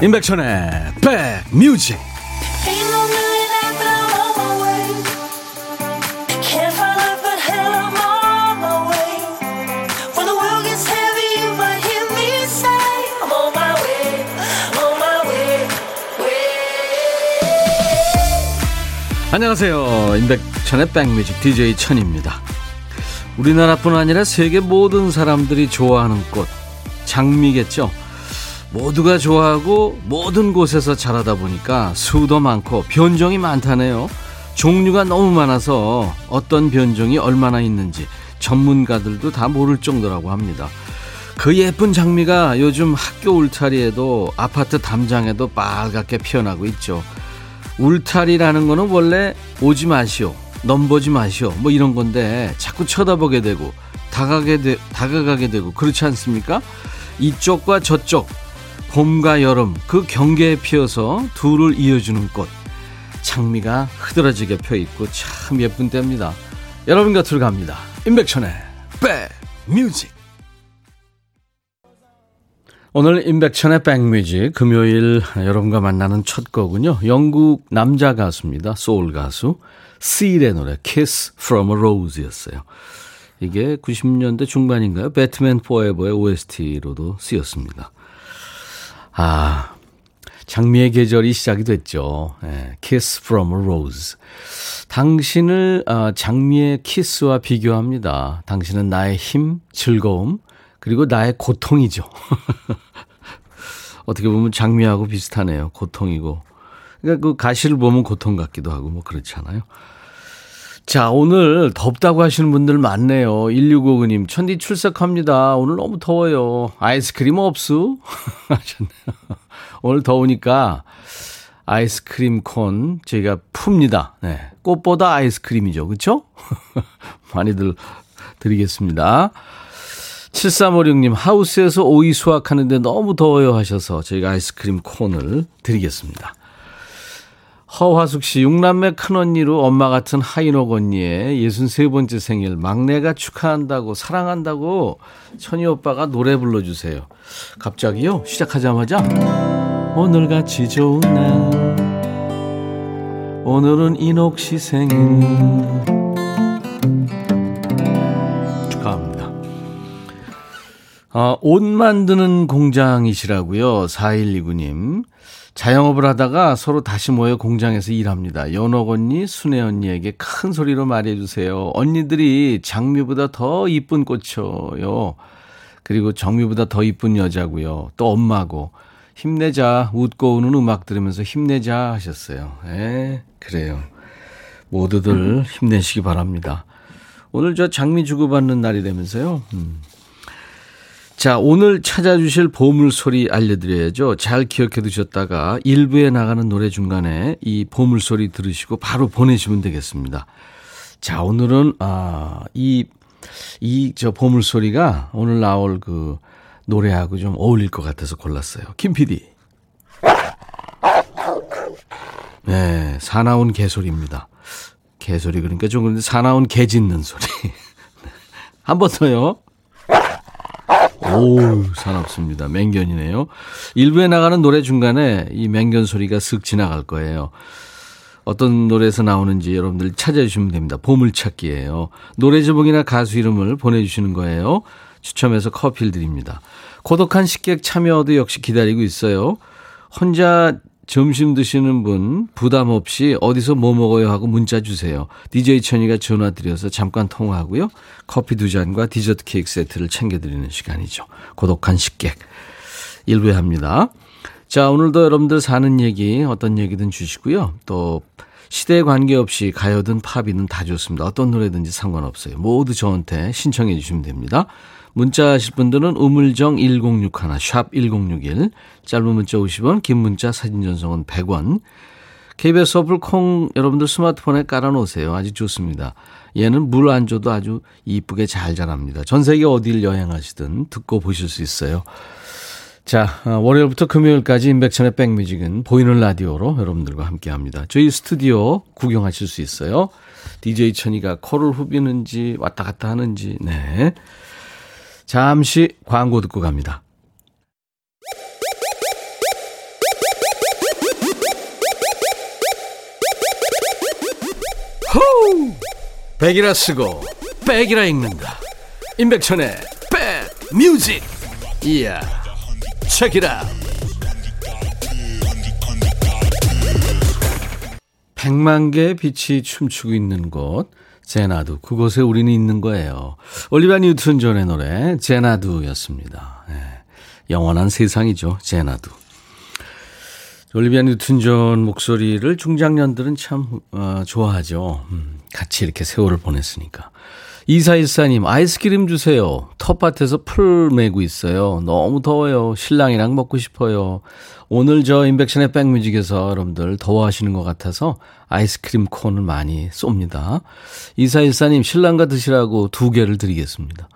임백천의 백뮤직. 안녕하세요. 임백천의 백뮤직 DJ 천입니다. 우리나라뿐 아니라 세계 모든 사람들이 좋아하는 꽃 장미겠죠 모두가 좋아하고 모든 곳에서 자라다 보니까 수도 많고 변종이 많다네요. 종류가 너무 많아서 어떤 변종이 얼마나 있는지 전문가들도 다 모를 정도라고 합니다. 그 예쁜 장미가 요즘 학교 울타리에도 아파트 담장에도 빨갛게 피어나고 있죠. 울타리라는 거는 원래 오지 마시오, 넘보지 마시오, 뭐 이런 건데 자꾸 쳐다보게 되고 다가게 되, 다가가게 되고 그렇지 않습니까? 이쪽과 저쪽 봄과 여름 그 경계에 피어서 둘을 이어주는 꽃. 장미가 흐드러지게 펴있고 참 예쁜 때입니다. 여러분 곁으로 갑니다. 임백천의 백뮤직. 오늘 임백천의 백뮤직 금요일 여러분과 만나는 첫 곡은요. 영국 남자 가수입니다. 소울 가수 시일의 노래 Kiss from a Rose였어요. 이게 90년대 중반인가요? 배트맨 포에버의 OST로도 쓰였습니다 아, 장미의 계절이 시작이 됐죠. 예, Kiss from a Rose. 당신을 어, 장미의 키스와 비교합니다. 당신은 나의 힘, 즐거움, 그리고 나의 고통이죠. 어떻게 보면 장미하고 비슷하네요. 고통이고. 그러니까 그 가시를 보면 고통 같기도 하고 뭐 그렇잖아요. 자, 오늘 덥다고 하시는 분들 많네요. 1659님, 천디 출석합니다. 오늘 너무 더워요. 아이스크림 없수? 하셨네요. 오늘 더우니까 아이스크림 콘 저희가 풉니다. 네. 꽃보다 아이스크림이죠. 그쵸? 많이들 드리겠습니다. 7356님, 하우스에서 오이 수확하는데 너무 더워요 하셔서 저희가 아이스크림 콘을 드리겠습니다. 허화숙 씨, 육남매 큰언니로 엄마 같은 하인옥 언니의 63번째 생일, 막내가 축하한다고, 사랑한다고 천희 오빠가 노래 불러주세요. 갑자기요? 시작하자마자, 오늘같이 좋은 날, 오늘은 인옥 씨 생일. 축하합니다. 아, 옷 만드는 공장이시라고요. 4129님. 자영업을 하다가 서로 다시 모여 공장에서 일합니다. 연옥 언니, 순애 언니에게 큰 소리로 말해주세요. 언니들이 장미보다 더 이쁜 꽃이요. 그리고 정미보다 더 이쁜 여자고요. 또 엄마고. 힘내자. 웃고 우는 음악 들으면서 힘내자 하셨어요. 예, 그래요. 모두들 힘내시기 바랍니다. 오늘 저 장미 주고받는 날이라면서요. 음. 자, 오늘 찾아주실 보물소리 알려드려야죠. 잘 기억해 두셨다가 일부에 나가는 노래 중간에 이 보물소리 들으시고 바로 보내시면 되겠습니다. 자, 오늘은, 아, 이, 이, 저 보물소리가 오늘 나올 그 노래하고 좀 어울릴 것 같아서 골랐어요. 김 PD. 네, 사나운 개소리입니다. 개소리, 그러니까 좀 그런데 사나운 개 짖는 소리. 한 번 더요. 오, 사납습니다. 맹견이네요. 일부에 나가는 노래 중간에 이 맹견 소리가 쓱 지나갈 거예요. 어떤 노래에서 나오는지 여러분들 찾아주시면 됩니다. 보물찾기예요. 노래 제목이나 가수 이름을 보내주시는 거예요. 추첨해서 커피를 드립니다. 고독한 식객 참여도 역시 기다리고 있어요. 혼자 점심 드시는 분 부담 없이 어디서 뭐 먹어요 하고 문자 주세요. DJ 천이가 전화 드려서 잠깐 통화하고요. 커피 두 잔과 디저트 케이크 세트를 챙겨드리는 시간이죠. 고독한 식객. 일부에 합니다. 자, 오늘도 여러분들 사는 얘기 어떤 얘기든 주시고요. 또 시대에 관계없이 가요든 팝이든 다 좋습니다. 어떤 노래든지 상관없어요. 모두 저한테 신청해 주시면 됩니다. 문자 하실 분들은 우물정 1061, 샵 1061, 짧은 문자 50원, 긴 문자 사진 전송은 100원. KBS 어플 콩 여러분들 스마트폰에 깔아놓으세요. 아주 좋습니다. 얘는 물 안 줘도 아주 이쁘게 잘 자랍니다. 전 세계 어딜 여행하시든 듣고 보실 수 있어요. 자, 어, 월요일부터 금요일까지 인백천의 백뮤직은 보이는 라디오로 여러분들과 함께 합니다. 저희 스튜디오 구경하실 수 있어요. DJ 천이가 코를 후비는지 왔다 갔다 하는지, 네. 잠시 광고 듣고 갑니다. 호우! 백이라 쓰고 백이라 읽는다. 임백천의 백 뮤직. 이야. 책이라. 백만 개의 빛이 춤추고 있는 곳. 제나두 그곳에 우리는 있는 거예요 올리비아 뉴튼 존의 노래 제나두였습니다 네. 영원한 세상이죠 제나두 올리비아 뉴튼 존 목소리를 중장년들은 참 어, 좋아하죠. 음, 같이 이렇게 세월을 보냈으니까. 이사일사님 아이스크림 주세요. 텃밭에서 풀 매고 있어요. 너무 더워요. 신랑이랑 먹고 싶어요. 오늘 저 임백천의 백뮤직에서 여러분들 더워하시는 것 같아서 아이스크림 콘을 많이 쏩니다. 이사일사님 신랑과 드시라고 두 개를 드리겠습니다.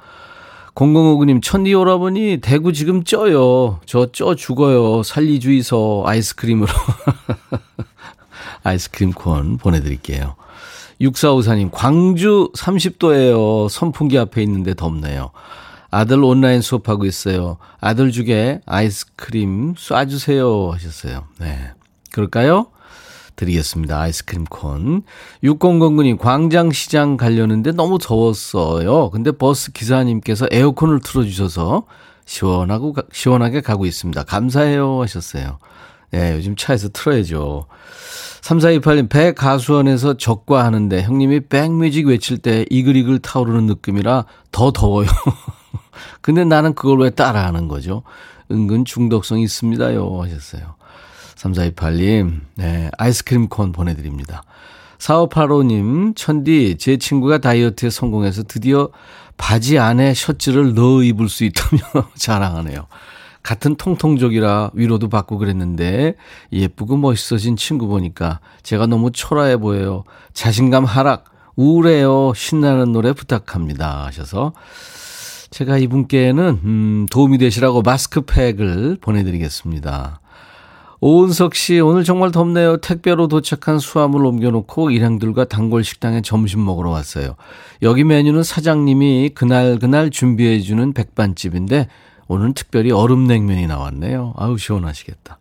0059님, 천디 오라버니, 대구 지금 쪄요. 저 쪄 죽어요. 살리주이소 아이스크림으로. 아이스크림 콘 보내드릴게요. 6454님, 광주 30도예요. 선풍기 앞에 있는데 덥네요. 아들 온라인 수업하고 있어요. 아들 중에 아이스크림 쏴주세요. 하셨어요. 네. 그럴까요? 드리겠습니다. 아이스크림 콘. 6009님, 광장시장 가려는데 너무 더웠어요. 근데 버스 기사님께서 에어컨을 틀어주셔서 시원하고, 시원하게 가고 있습니다. 감사해요. 하셨어요. 예, 요즘 차에서 틀어야죠. 3428님, 배 가수원에서 적과하는데 형님이 백뮤직 외칠 때 이글이글 타오르는 느낌이라 더 더워요. 근데 나는 그걸 왜 따라하는 거죠? 은근 중독성 있습니다요. 하셨어요. 3428님, 네, 아이스크림 콘 보내드립니다. 4585님, 천디, 제 친구가 다이어트에 성공해서 드디어 바지 안에 셔츠를 넣어 입을 수 있다며 자랑하네요. 같은 통통족이라 위로도 받고 그랬는데 예쁘고 멋있어진 친구 보니까 제가 너무 초라해 보여요. 자신감 하락, 우울해요. 신나는 노래 부탁합니다. 하셔서 제가 이분께는 음, 도움이 되시라고 마스크팩을 보내드리겠습니다. 오은석 씨, 오늘 정말 덥네요. 택배로 도착한 수화물 옮겨놓고 일행들과 단골 식당에 점심 먹으러 왔어요. 여기 메뉴는 사장님이 그날 그날 준비해주는 백반집인데 오늘은 특별히 얼음냉면이 나왔네요. 아우 시원하시겠다.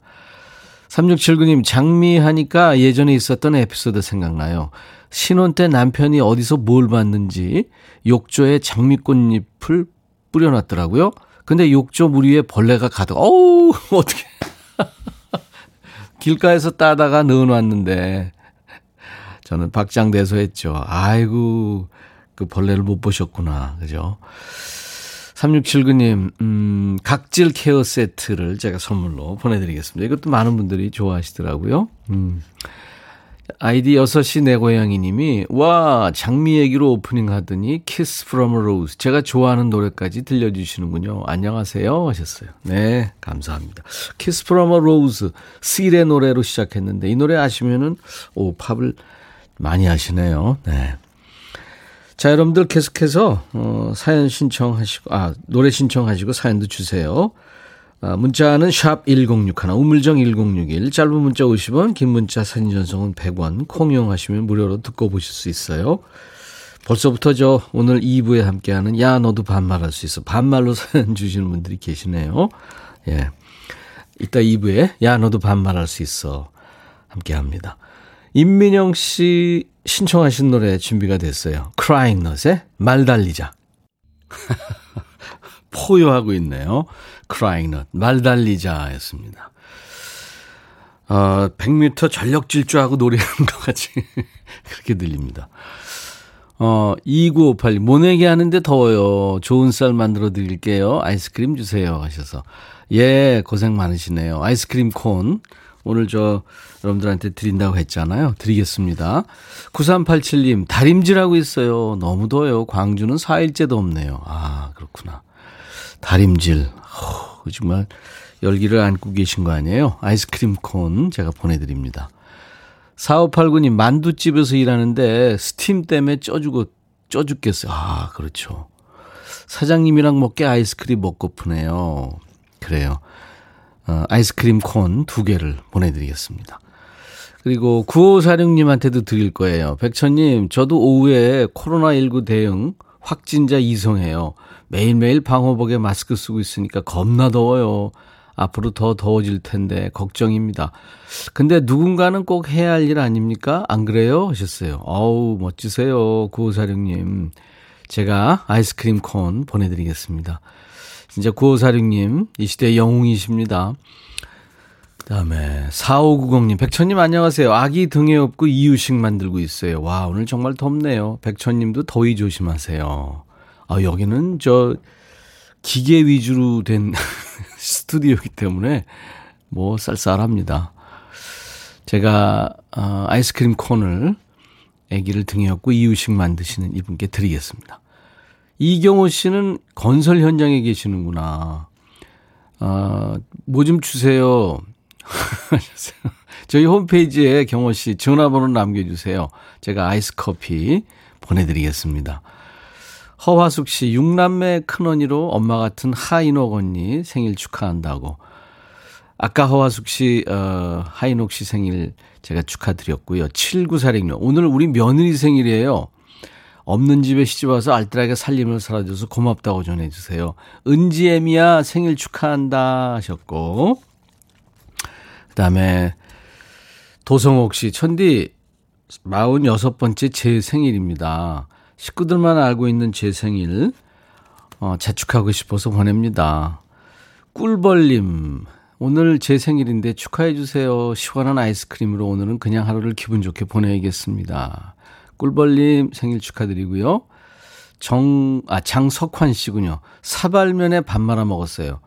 3679님, 장미하니까 예전에 있었던 에피소드 생각나요. 신혼 때 남편이 어디서 뭘 봤는지 욕조에 장미꽃잎을 뿌려놨더라고요. 근데 욕조 물 위에 벌레가 가득, 어우, 어떻게. 길가에서 따다가 넣어놨는데 저는 박장대소했죠. 아이고 그 벌레를 못 보셨구나. 그죠? 3679님, 음, 각질 케어 세트를 제가 선물로 보내드리겠습니다. 이것도 많은 분들이 좋아하시더라고요. 음. 아이디 6시 내 고양이 님이, 와, 장미 얘기로 오프닝 하더니, from a Rose. 제가 좋아하는 노래까지 들려주시는군요. 안녕하세요. 하셨어요. 네, 감사합니다. From a Rose. 실의 노래로 시작했는데, 이 노래 아시면은, 오, 팝을 많이 하시네요. 네. 자, 여러분들 계속해서, 어, 사연 신청하시고, 아, 노래 신청하시고 사연도 주세요. 아, 문자는 샵 1061, 우물정 1061, 짧은 문자 50원, 긴 문자 사진 전송은 100원, 콩 이용하시면 무료로 듣고 보실 수 있어요. 벌써부터 저 오늘 2부에 함께하는 야 너도 반말할 수 있어. 반말로 사연 주시는 분들이 계시네요. 예. 이따 2부에 야 너도 반말할 수 있어. 함께 합니다. 임민영 씨 신청하신 노래 준비가 됐어요. Crying Nut의 말 달리자. 포효하고 있네요. Crying Nut, 말 달리자였습니다. 어, 100m 전력 질주하고 노래하는 것 같이 그렇게 들립니다. 어, 2958, 모내기 하는데 더워요. 좋은 쌀 만들어 드릴게요. 아이스크림 주세요. 하셔서. 예, 고생 많으시네요. 아이스크림 콘. 오늘 저 여러분들한테 드린다고 했잖아요. 드리겠습니다. 9387님, 다림질하고 있어요. 너무 더워요. 광주는 4일째도 없네요. 아, 그렇구나. 다림질. 어, 정말 열기를 안고 계신 거 아니에요? 아이스크림 콘 제가 보내드립니다. 4589님, 만두집에서 일하는데 스팀 때문에 쪄주고, 쪄 죽겠어요. 아, 그렇죠. 사장님이랑 먹게 아이스크림 먹고프네요. 그래요. 어, 아이스크림 콘 두 개를 보내드리겠습니다. 그리고 9546님한테도 드릴 거예요. 백천님, 저도 오후에 코로나19 대응 확진자 이송해요. 매일매일 방호복에 마스크 쓰고 있으니까 겁나 더워요. 앞으로 더 더워질 텐데 걱정입니다. 근데 누군가는 꼭 해야 할 일 아닙니까? 안 그래요? 하셨어요. 어우, 멋지세요. 9546님. 제가 아이스크림 콘 보내드리겠습니다. 진짜 9546님, 이 시대의 영웅이십니다. 다음에 4590님, 백천님 안녕하세요. 아기 등에 업고 이유식 만들고 있어요. 와, 오늘 정말 덥네요. 백천님도 더위 조심하세요. 아, 여기는 저 기계 위주로 된 스튜디오이기 때문에 뭐 쌀쌀합니다. 제가 어, 아이스크림 콘을 아기를 등에 업고 이유식 만드시는 이분께 드리겠습니다. 이경호 씨는 건설 현장에 계시는구나. 어, 뭐좀 주세요. 저희 홈페이지에 경호 씨 전화번호 남겨주세요. 제가 아이스 커피 보내드리겠습니다. 허화숙 씨, 육남매 큰언니로 엄마 같은 하인옥 언니 생일 축하한다고. 아까 허화숙 씨, 어, 하인옥 씨 생일 제가 축하드렸고요. 7946년. 오늘 우리 며느리 생일이에요. 없는 집에 시집와서 알뜰하게 살림을 살아줘서 고맙다고 전해주세요. 은지애미야 생일 축하한다 하셨고. 그 다음에 도성옥 씨, 천디 46번째 제 생일입니다. 식구들만 알고 있는 제 생일, 어, 자축하고 싶어서 보냅니다. 꿀벌님, 오늘 제 생일인데 축하해 주세요. 시원한 아이스크림으로 오늘은 그냥 하루를 기분 좋게 보내야겠습니다. 꿀벌님 생일 축하드리고요. 정, 아, 장석환 씨군요. 사발면에 밥 말아 먹었어요.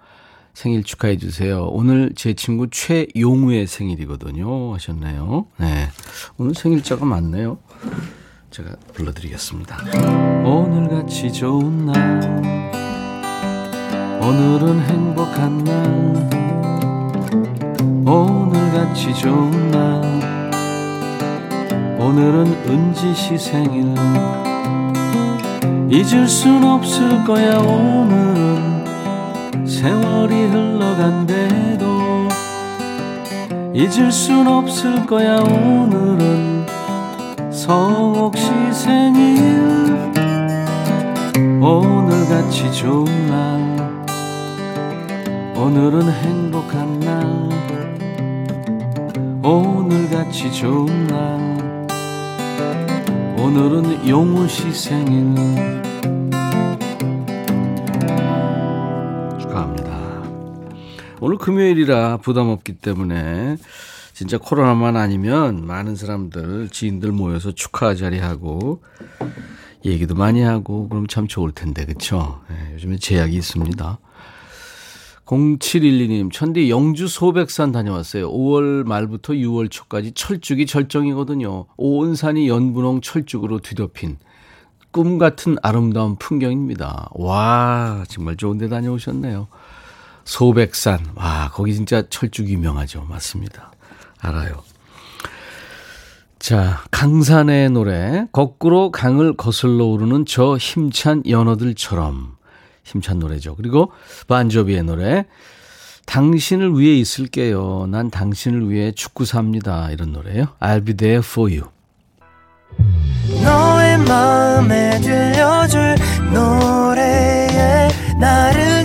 생일 축하해 주세요. 오늘 제 친구 최용우의 생일이거든요. 하셨네요. 네. 오늘 생일자가 많네요. 제가 불러드리겠습니다. 오늘같이 좋은 날, 오늘은 행복한 날, 오늘같이 좋은 날, 오늘은 은지 씨 생일, 잊을 순 없을 거야, 오늘은. 세월이 흘러간대도 잊을 순 없을 거야 오늘은. 성옥 씨 생일? 오늘같이 좋은 날. 오늘은 행복한 날. 오늘같이 좋은 날. 오늘은 용우 씨 생일 오늘 금요일이라 부담 없기 때문에 진짜 코로나만 아니면 많은 사람들, 지인들 모여서 축하 자리하고 얘기도 많이 하고 그럼 참 좋을 텐데, 그쵸? 네, 요즘에 제약이 있습니다. 0712님, 천디 영주 소백산 다녀왔어요. 5월 말부터 6월 초까지 철쭉이 절정이거든요. 온 산이 연분홍 철쭉으로 뒤덮인 꿈 같은 아름다운 풍경입니다. 와, 정말 좋은 데 다녀오셨네요. 소백산. 와, 거기 진짜 철쭉 유명하죠. 맞습니다. 알아요. 자, 강산의 노래. 거꾸로 강을 거슬러 오르는 저 힘찬 연어들처럼. 힘찬 노래죠. 그리고 반조비의 노래. 당신을 위해 있을게요. 난 당신을 위해 축구 삽니다. 이런 노래요. I'll be there for you. 너의 마음에 들려줄 노래에 나를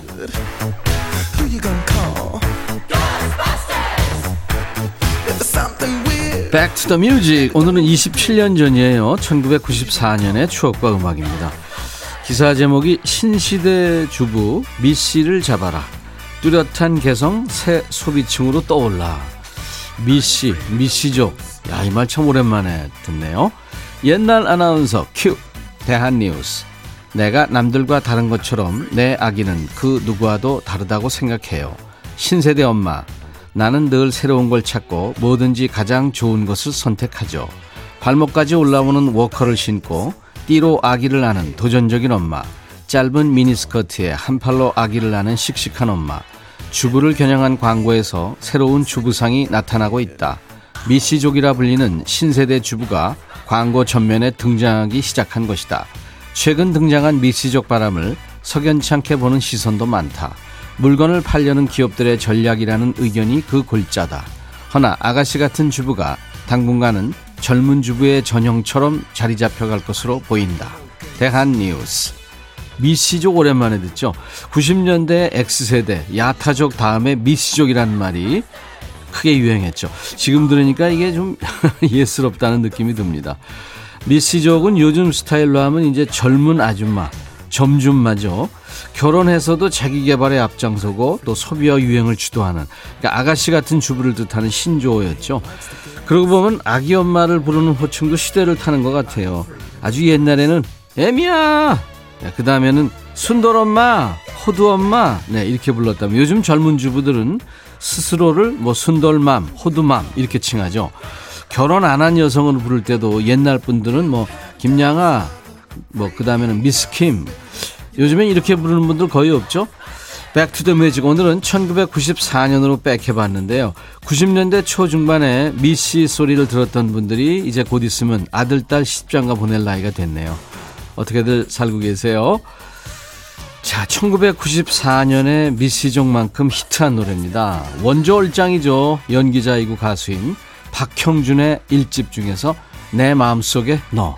Back to the Music. 오늘은 27년 전이에요. 1994년의 추억과 음악입니다. 기사 제목이 신시대 주부 미씨를 잡아라. 뚜렷한 개성 새 소비층으로 떠올라. 미씨, 미씨족. 야, 이 말 참 오랜만에 듣네요. 옛날 아나운서 큐. 대한뉴스. 내가 남들과 다른 것처럼 내 아기는 그 누구와도 다르다고 생각해요. 신세대 엄마. 나는 늘 새로운 걸 찾고 뭐든지 가장 좋은 것을 선택하죠. 발목까지 올라오는 워커를 신고 띠로 아기를 낳는 도전적인 엄마. 짧은 미니스커트에 한 팔로 아기를 낳는 씩씩한 엄마. 주부를 겨냥한 광고에서 새로운 주부상이 나타나고 있다. 미시족이라 불리는 신세대 주부가 광고 전면에 등장하기 시작한 것이다. 최근 등장한 미시족 바람을 석연찮게 보는 시선도 많다. 물건을 팔려는 기업들의 전략이라는 의견이 그 골자다. 허나 아가씨 같은 주부가 당분간은 젊은 주부의 전형처럼 자리 잡혀갈 것으로 보인다. 대한 뉴스. 미시족 오랜만에 듣죠. 90년대 X세대, 야타족 다음에 미시족이라는 말이 크게 유행했죠. 지금 들으니까 이게 좀 예스럽다는 느낌이 듭니다. 미시족은 요즘 스타일로 하면 이제 젊은 아줌마, 점줌마죠. 결혼해서도 자기 개발에 앞장서고 또 소비와 유행을 주도하는 그러니까 아가씨 같은 주부를 뜻하는 신조어였죠. 그러고 보면 아기 엄마를 부르는 호칭도 시대를 타는 것 같아요. 아주 옛날에는 애미야. 네, 그 다음에는 순돌 엄마, 호두 엄마, 네 이렇게 불렀다면 요즘 젊은 주부들은 스스로를 뭐 순돌맘, 호두맘 이렇게 칭하죠. 결혼 안 한 여성을 부를 때도 옛날 분들은 뭐 김양아, 뭐 그 다음에는 미스킴. 요즘엔 이렇게 부르는 분들 거의 없죠. Back to the Music 오늘은 1994년으로 back해봤는데요. 90년대 초중반에 미시 소리를 들었던 분들이 이제 곧 있으면 아들, 딸 시집 장가 보낼 나이가 됐네요. 어떻게들 살고 계세요? 자, 1994년에 미시족만큼 히트한 노래입니다. 원조 얼짱이죠. 연기자이고 가수인 박형준의 일집 중에서 내 마음속에 너.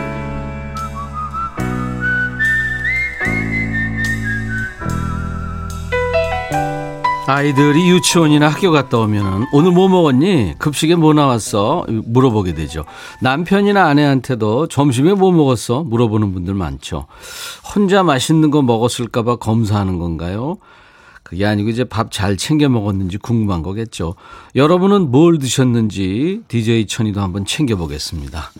아이들이 유치원이나 학교 갔다 오면 오늘 뭐 먹었니? 급식에 뭐 나왔어? 물어보게 되죠. 남편이나 아내한테도 점심에 뭐 먹었어? 물어보는 분들 많죠. 혼자 맛있는 거 먹었을까봐 검사하는 건가요? 그게 아니고 이제 밥 잘 챙겨 먹었는지 궁금한 거겠죠. 여러분은 뭘 드셨는지 DJ 천이도 한번 챙겨보겠습니다.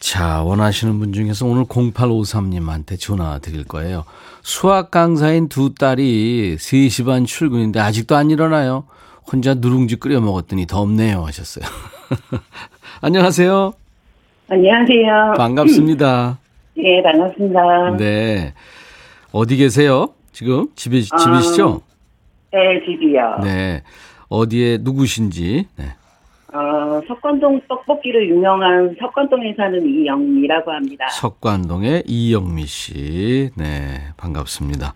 자, 원하시는 분 중에서 오늘 0853님한테 전화 드릴 거예요. 수학 강사인 두 딸이 3시 반 출근인데 아직도 안 일어나요. 혼자 누룽지 끓여 먹었더니 덥네요 하셨어요. 안녕하세요. 안녕하세요. 반갑습니다. 네, 반갑습니다. 네. 어디 계세요? 지금 집에 아, 집이시죠? 네, 집이요. 네. 어디에 누구신지. 네. 어, 석관동 떡볶이로 유명한 석관동에 사는 이영미라고 합니다. 석관동의 이영미 씨. 네. 반갑습니다.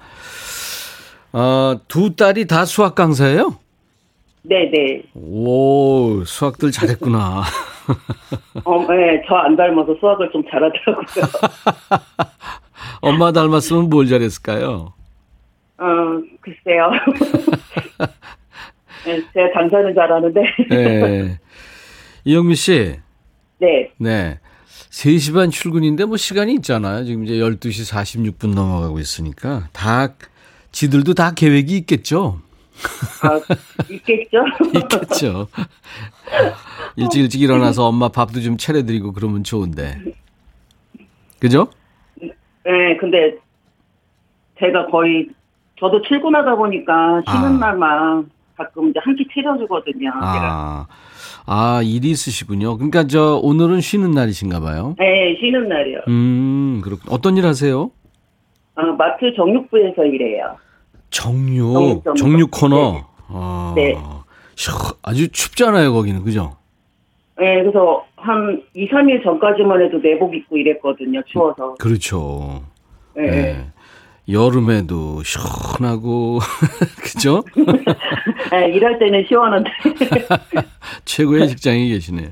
어, 두 딸이 다 수학 강사예요? 네, 네. 오, 수학들 잘했구나. 어, 네, 저 안 닮아서 수학을 좀 잘하더라고요. 엄마 닮았으면 뭘 잘했을까요? 어, 글쎄요. 네, 제가 장사는 잘하는데. 네. 이영미 씨. 네. 네. 3시 반 출근인데 뭐 시간이 있잖아요. 지금 이제 12시 46분 넘어가고 있으니까 다 지들도 다 계획이 있겠죠. 아, 있겠죠? 있겠죠. 일찍 일찍 일어나서 엄마 밥도 좀 차려드리고 그러면 좋은데. 그죠? 네, 근데 제가 거의 저도 출근하다 보니까 쉬는 아. 날만 가끔 이제 한 끼 차려주거든요. 제가. 아, 아, 일이 있으시군요. 그러니까 저 오늘은 쉬는 날이신가 봐요. 네, 쉬는 날이요. 음, 그렇군. 어떤 일 하세요? 어, 마트 정육부에서 일해요. 정육, 정육, 정육. 정육 코너. 네. 아, 네. 아주 춥잖아요, 거기는. 그죠? 네, 그래서 한 2, 3일 전까지만 해도 내복 입고 일했거든요, 추워서. 그렇죠. 네. 네. 여름에도 시원하고, 그죠? 네, 일할 때는 시원한데. 최고의 직장에 계시네요.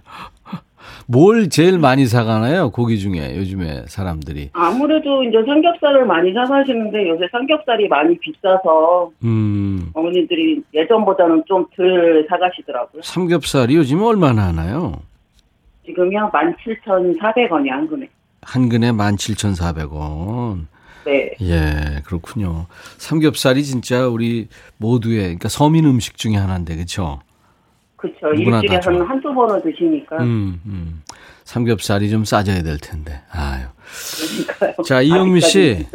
뭘 제일 많이 사가나요? 고기 중에 요즘에 사람들이. 아무래도 이제 삼겹살을 많이 사가시는데 요새 삼겹살이 많이 비싸서 음, 어머님들이 예전보다는 좀 덜 사가시더라고요. 삼겹살이 요즘 얼마나 하나요? 지금요 17,400원이 한 근에. 한 근에 17,400원. 네. 예, 그렇군요. 삼겹살이 진짜 우리 모두의, 그러니까 서민 음식 중에 하나인데, 그쵸? 그쵸. 누구나 일주일에. 한 한두 번은 드시니까. 음, 음. 삼겹살이 좀 싸져야 될 텐데. 아유. 그러니까요. 자, 이영미 씨.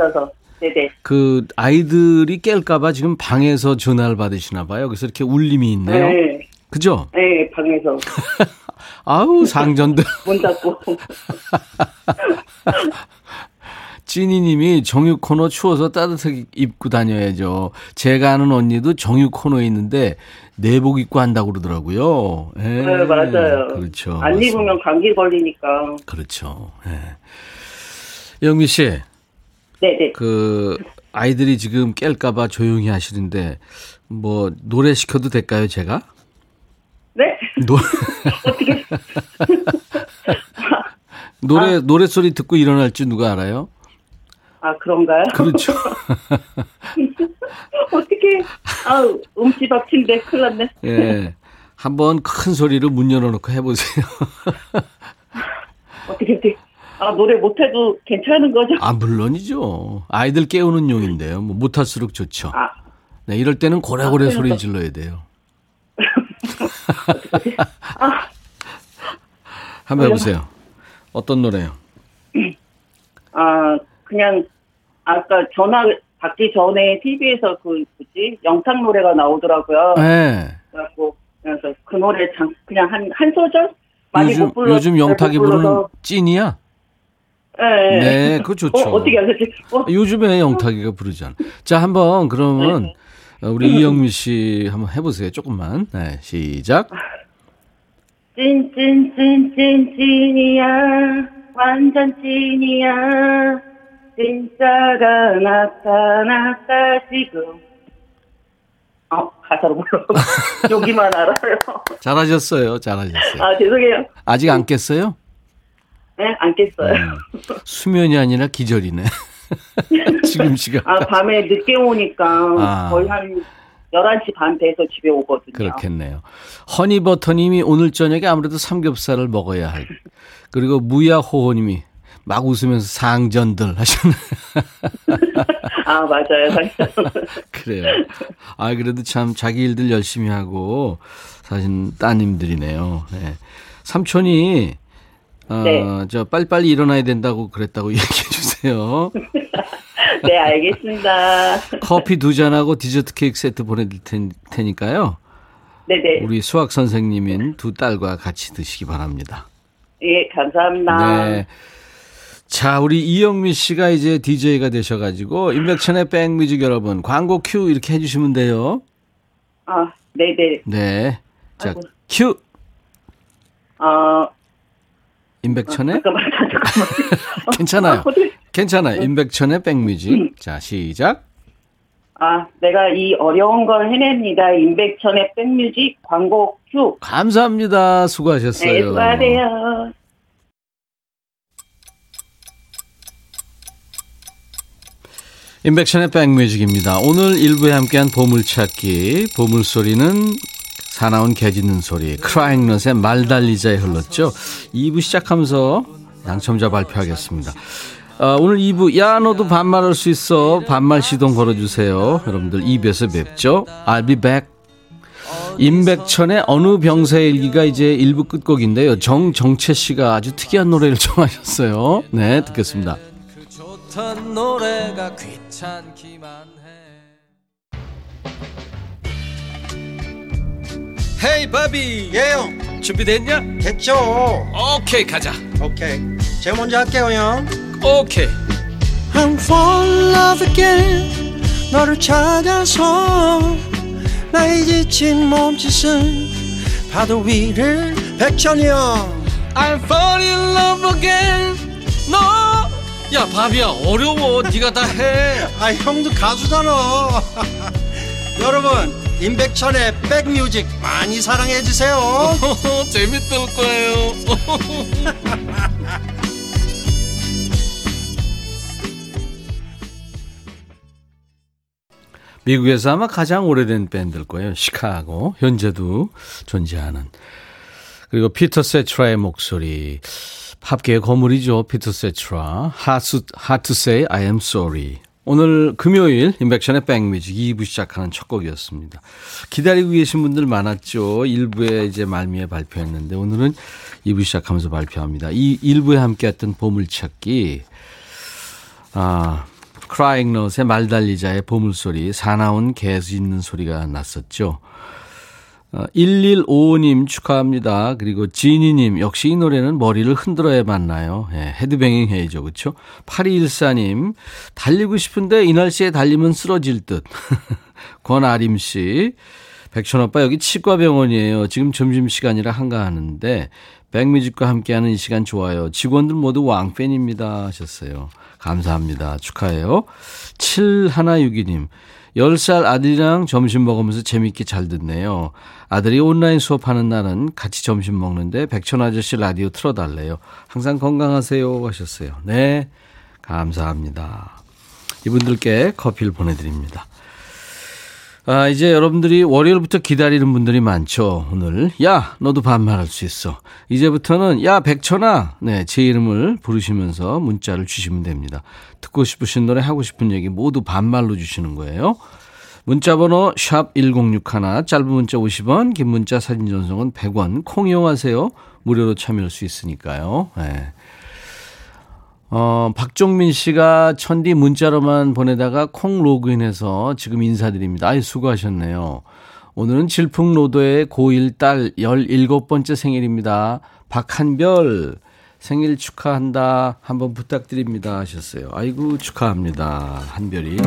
네네. 그, 아이들이 깰까봐 지금 방에서 전화를 받으시나 봐요. 그래서 이렇게 울림이 있네요. 네. 그죠? 네, 방에서 아우, 상전들. 문 닫고. 찐이님이 정육 코너 추워서 따뜻하게 입고 다녀야죠. 제가 아는 언니도 정육 코너에 있는데 내복 입고 한다고 그러더라고요. 예, 네, 맞아요. 그렇죠. 안 맞습니다. 입으면 감기 걸리니까. 그렇죠. 예. 영미 씨, 네 네. 그 아이들이 지금 깰까봐 조용히 하시는데 뭐 노래 시켜도 될까요, 제가? 네? 노... 노래 노래 소리 듣고 일어날 줄 누가 알아요? 아, 그런가요? 그렇죠. 어떻게, 아우, 음치박친데 큰일 났네. 예. 한번 큰 소리로 문 열어놓고 해보세요. 어떻게, 어떻게. 아, 노래 못해도 괜찮은 거죠? 아, 물론이죠. 아이들 깨우는 용인데요. 뭐 못할수록 좋죠. 아, 네, 이럴 때는 고래고래 아, 소리 그래서- 질러야 돼요. 아, 한번 해보세요. 어떤 노래요? 아, 그냥, 아까 전화 받기 전에 TV에서 그, 뭐지, 영탁 노래가 나오더라고요. 네. 그래갖고, 그래서 그 노래 장, 그냥 한, 한 소절? 많이 요즘, 못 불러. 요즘 영탁이 부르는 찐이야? 네. 네, 그거 좋죠. 어, 어떻게 하셨지? 어, 요즘에 영탁이가 부르잖아. 자, 한번 그러면 네. 우리 이영미 씨 한번 해보세요. 조금만. 네, 시작. 찐, 찐, 찐, 찐, 찐이야. 완전 찐이야. 진짜가 나타났다, 지금. 어, 가사로 불러. 여기만 알아요. 잘하셨어요. 잘하셨어요. 아, 죄송해요. 아직 안 깼어요? 네, 안 깼어요. 음, 수면이 아니라 기절이네. 지금 시간. 아, 밤에 늦게 오니까 아. 거의 한 11시 반 돼서 집에 오거든요. 그렇겠네요. 허니버터님이 오늘 저녁에 아무래도 삼겹살을 먹어야 할. 그리고 무야호호님이 막 웃으면서 상전들 하셨네. 아, 맞아요. 그래요. 아, 그래도 참 자기 일들 열심히 하고 사실 따님들이네요. 네. 삼촌이 어, 네. 저 빨리빨리 일어나야 된다고 그랬다고 얘기해 주세요. 네, 알겠습니다. 커피 두 잔하고 디저트 케이크 세트 보내드릴 텐- 테니까요. 네네. 우리 수학 선생님인 두 딸과 같이 드시기 바랍니다. 예, 감사합니다. 네. 자, 우리 이영미 씨가 이제 DJ가 되셔가지고, 임백천의 백뮤직 여러분, 광고 큐 이렇게 해주시면 돼요. 아, 네네. 네. 자, 아이고. 큐! 아, 임백천의? 잠깐만, 잠깐만. 괜찮아요. 아. 괜찮아요. 임백천의 백뮤직. 자, 시작. 아, 내가 이 어려운 걸 해냅니다. 임백천의 백뮤직 광고 큐. 감사합니다. 수고하셨어요. 네, 수고하세요. 임백천의 백뮤직입니다. 오늘 일부에 함께한 보물찾기. 보물소리는 사나운 개 짖는 소리. 크라잉넛의 말달리자에 흘렀죠. 2부 시작하면서 당첨자 발표하겠습니다. 어, 오늘 2부 야 너도 반말할 수 있어. 반말 시동 걸어주세요. 여러분들 2부에서 뵙죠. I'll be back. 임백천의 어느 병사의 일기가 이제 1부 끝곡인데요. 정정채 씨가 아주 특이한 노래를 정하셨어요. 네, 듣겠습니다. 좋던 노래가 귀찮기만 해. 헤이 바비. 예영 준비됐냐? 됐죠. 오케이 가자. 오케이. 제가 먼저 할게요 형. 오케이. I'm fall in love again. 너를 찾아서 나의 지친 몸짓은 파도 위를 백천이 형. I'm fall in love again. 너 야 바비야 어려워 네가 다해 아 형도 가수잖아 여러분 임백천의 백뮤직 많이 사랑해 주세요. 재밌을 거예요. 미국에서 아마 가장 오래된 밴드일 거예요. 시카고. 현재도 존재하는. 그리고 피터 세트라의 목소리. 팝계의 거물이죠. 피터 세트라. Hard to, hard to say I am sorry. 오늘 금요일 인백션의 백뮤직 2부 시작하는 첫 곡이었습니다. 기다리고 계신 분들 많았죠. 1부에 이제 말미에 발표했는데 오늘은 2부 시작하면서 발표합니다. 이 1부에 함께했던 보물찾기. 아, 크라잉 넛의 말달리자의 보물소리, 사나운 개 짖는 소리가 났었죠. 1155님 어, 축하합니다. 그리고 지니님 역시 이 노래는 머리를 흔들어야 맞나요? 예, 헤드뱅잉 해야죠. 그렇죠? 8214님 달리고 싶은데 이 날씨에 달리면 쓰러질 듯. 권아림 씨 백천 오빠 여기 치과병원이에요. 지금 점심시간이라 한가하는데 백뮤직과 함께하는 이 시간 좋아요. 직원들 모두 왕팬입니다 하셨어요. 감사합니다. 축하해요. 7162님 10살 아들이랑 점심 먹으면서 재밌게 잘 듣네요. 아들이 온라인 수업하는 날은 같이 점심 먹는데 백천 아저씨 라디오 틀어달래요. 항상 건강하세요 하셨어요. 네, 감사합니다. 이분들께 커피를 보내드립니다. 아, 이제 여러분들이 월요일부터 기다리는 분들이 많죠, 오늘. 야, 너도 반말할 수 있어. 이제부터는, 야, 백천아. 네, 제 이름을 부르시면서 문자를 주시면 됩니다. 듣고 싶으신 노래, 하고 싶은 얘기 모두 반말로 주시는 거예요. 문자번호 샵 1061, 짧은 문자 50원, 긴 문자 사진 전송은 100원, 콩 이용하세요. 무료로 참여할 수 있으니까요. 네. 어, 박종민 씨가 천디 문자로만 보내다가 콩 로그인해서 지금 인사드립니다. 아이, 수고하셨네요. 오늘은 질풍노도의 고1 딸 17번째 생일입니다. 박한별 생일 축하한다. 한번 부탁드립니다. 하셨어요. 아이고, 축하합니다. 한별이.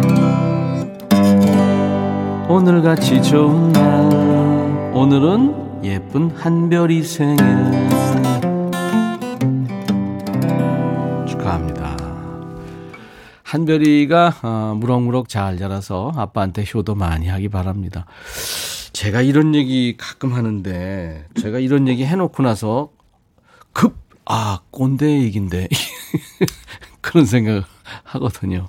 오늘같이 좋은 날. 오늘은 예쁜 한별이 생일. 한별이가 어, 무럭무럭 잘 자라서 아빠한테 효도 많이 하기 바랍니다. 제가 이런 얘기 가끔 하는데 제가 이런 얘기 해놓고 나서 급, 아, 꼰대 얘기인데. 그런 생각 하거든요.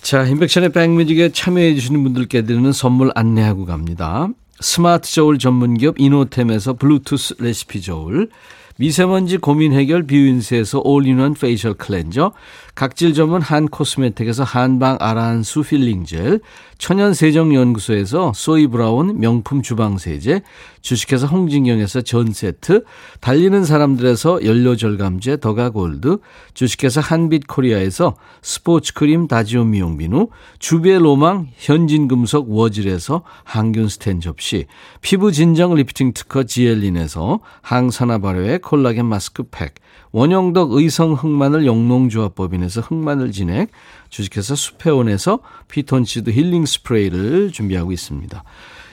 자, 임백천의 백뮤직에 참여해 주시는 분들께 드리는 선물 안내하고 갑니다. 스마트 저울 전문기업 이노템에서 블루투스 레시피 저울, 미세먼지 고민 해결 뷰인스에서 all-in-one facial cleanser, 각질 전문 한 코스메틱에서 한방 아라한수 peeling gel, 천연 세정 연구소에서 소이 브라운 명품 주방 세제, 주식회사 홍진경에서 전 세트, 달리는 사람들에서 연료 절감제 더가 골드, 주식회사 한빛 코리아에서 스포츠 크림 다지오 미용 비누, 주베 로망 현진금속 워즐에서 항균 스텐 접시, 피부 진정 리프팅 특허 지엘린에서 항산화 발효의 콜라겐 마스크 팩, 원영덕 의성 흑마늘 영농조합법인에서 흑마늘 진액, 주식회사 수페온에서 피톤치드 힐링 스프레이를 준비하고 있습니다.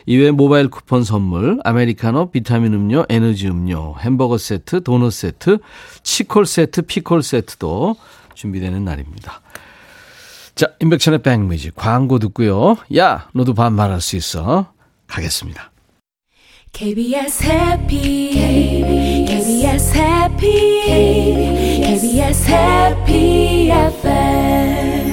이외에 모바일 쿠폰 선물, 아메리카노, 비타민 음료, 에너지 음료, 햄버거 세트, 도넛 세트, 치콜 세트, 피콜 세트도 준비되는 날입니다. 자, 인백천의 백뮤직 광고 듣고요. 야, 너도 반말할 수 있어. 가겠습니다. KBS 해피 KBS 해피 KBS 해피 FM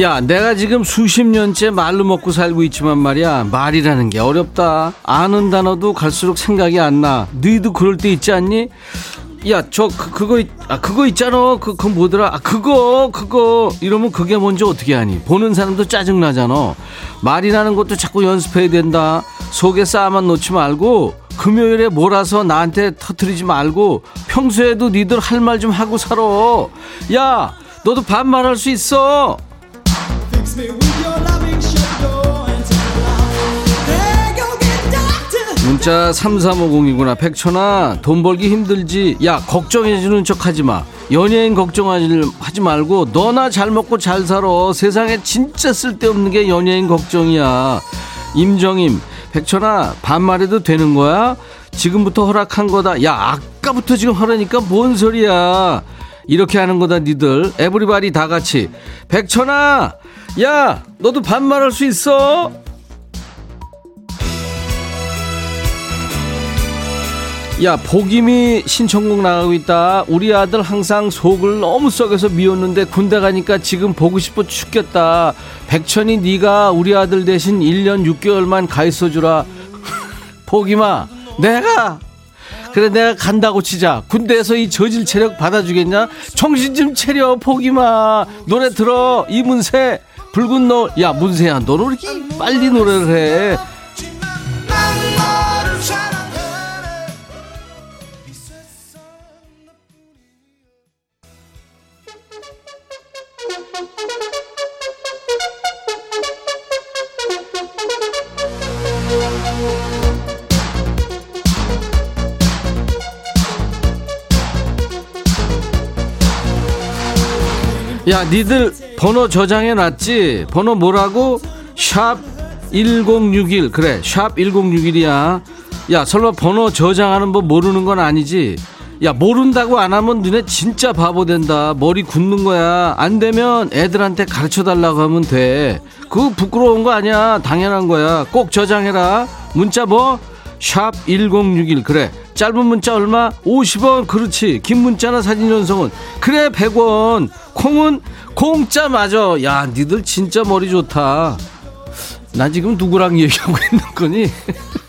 야, 내가 지금 수십 년째 말로 먹고 살고 있지만 말이야. 말이라는 게 어렵다. 아는 단어도 갈수록 생각이 안 나. 너희도 그럴 때 있지 않니? 야, 저 그, 있, 아 그거 있잖아. 그 그건 뭐더라? 아 그거 그거 이러면 그게 뭔지 어떻게 하니? 보는 사람도 짜증 나잖아. 말이라는 것도 자꾸 연습해야 된다. 속에 쌓아만 놓지 말고 금요일에 몰아서 나한테 터트리지 말고 평소에도 니들 할 말 좀 하고 살아. 야, 너도 반말할 수 있어. 문자 3350이구나. 백천아, 돈 벌기 힘들지. 야, 걱정해주는 척 하지 마. 연예인 걱정하지 하지 말고 너나 잘 먹고 잘 살아. 세상에 진짜 쓸데없는 게 연예인 걱정이야. 임정임, 백천아 반말해도 되는 거야? 지금부터 허락한 거다. 야 아까부터 지금 하라니까 뭔 소리야? 이렇게 하는 거다 니들. 에브리바디 다 같이. 백천아, 야 너도 반말할 수 있어? 야 복임이 신청곡 나가고 있다. 우리 아들 항상 속을 너무 썩여서 미웠는데 군대 가니까 지금 보고 싶어 죽겠다. 백천이 네가 우리 아들 대신 1년 6개월만 가 있어 주라. 복임아 내가? 그래 내가 간다고 치자. 군대에서 이 저질 체력 받아주겠냐? 정신 좀 차려 복임아. 노래 들어 이문세 붉은 노 야 문세야 너는 왜 이렇게 빨리 노래를 해 야 니들 번호 저장해 놨지? 번호 뭐라고? 샵 1061 그래 샵 1061이야. 야 설마 번호 저장하는 법 모르는 건 아니지? 야 모른다고 안 하면 눈에 진짜 바보 된다. 머리 굳는 거야. 안 되면 애들한테 가르쳐 달라고 하면 돼. 그거 부끄러운 거 아니야. 당연한 거야. 꼭 저장해라. 문자 뭐 샵 1061 그래. 짧은 문자 얼마? 50원. 그렇지. 긴 문자나 사진 전송은. 그래 100원. 콩은 공짜 맞아 야 니들 진짜 머리 좋다. 나 지금 누구랑 얘기하고 있는 거니?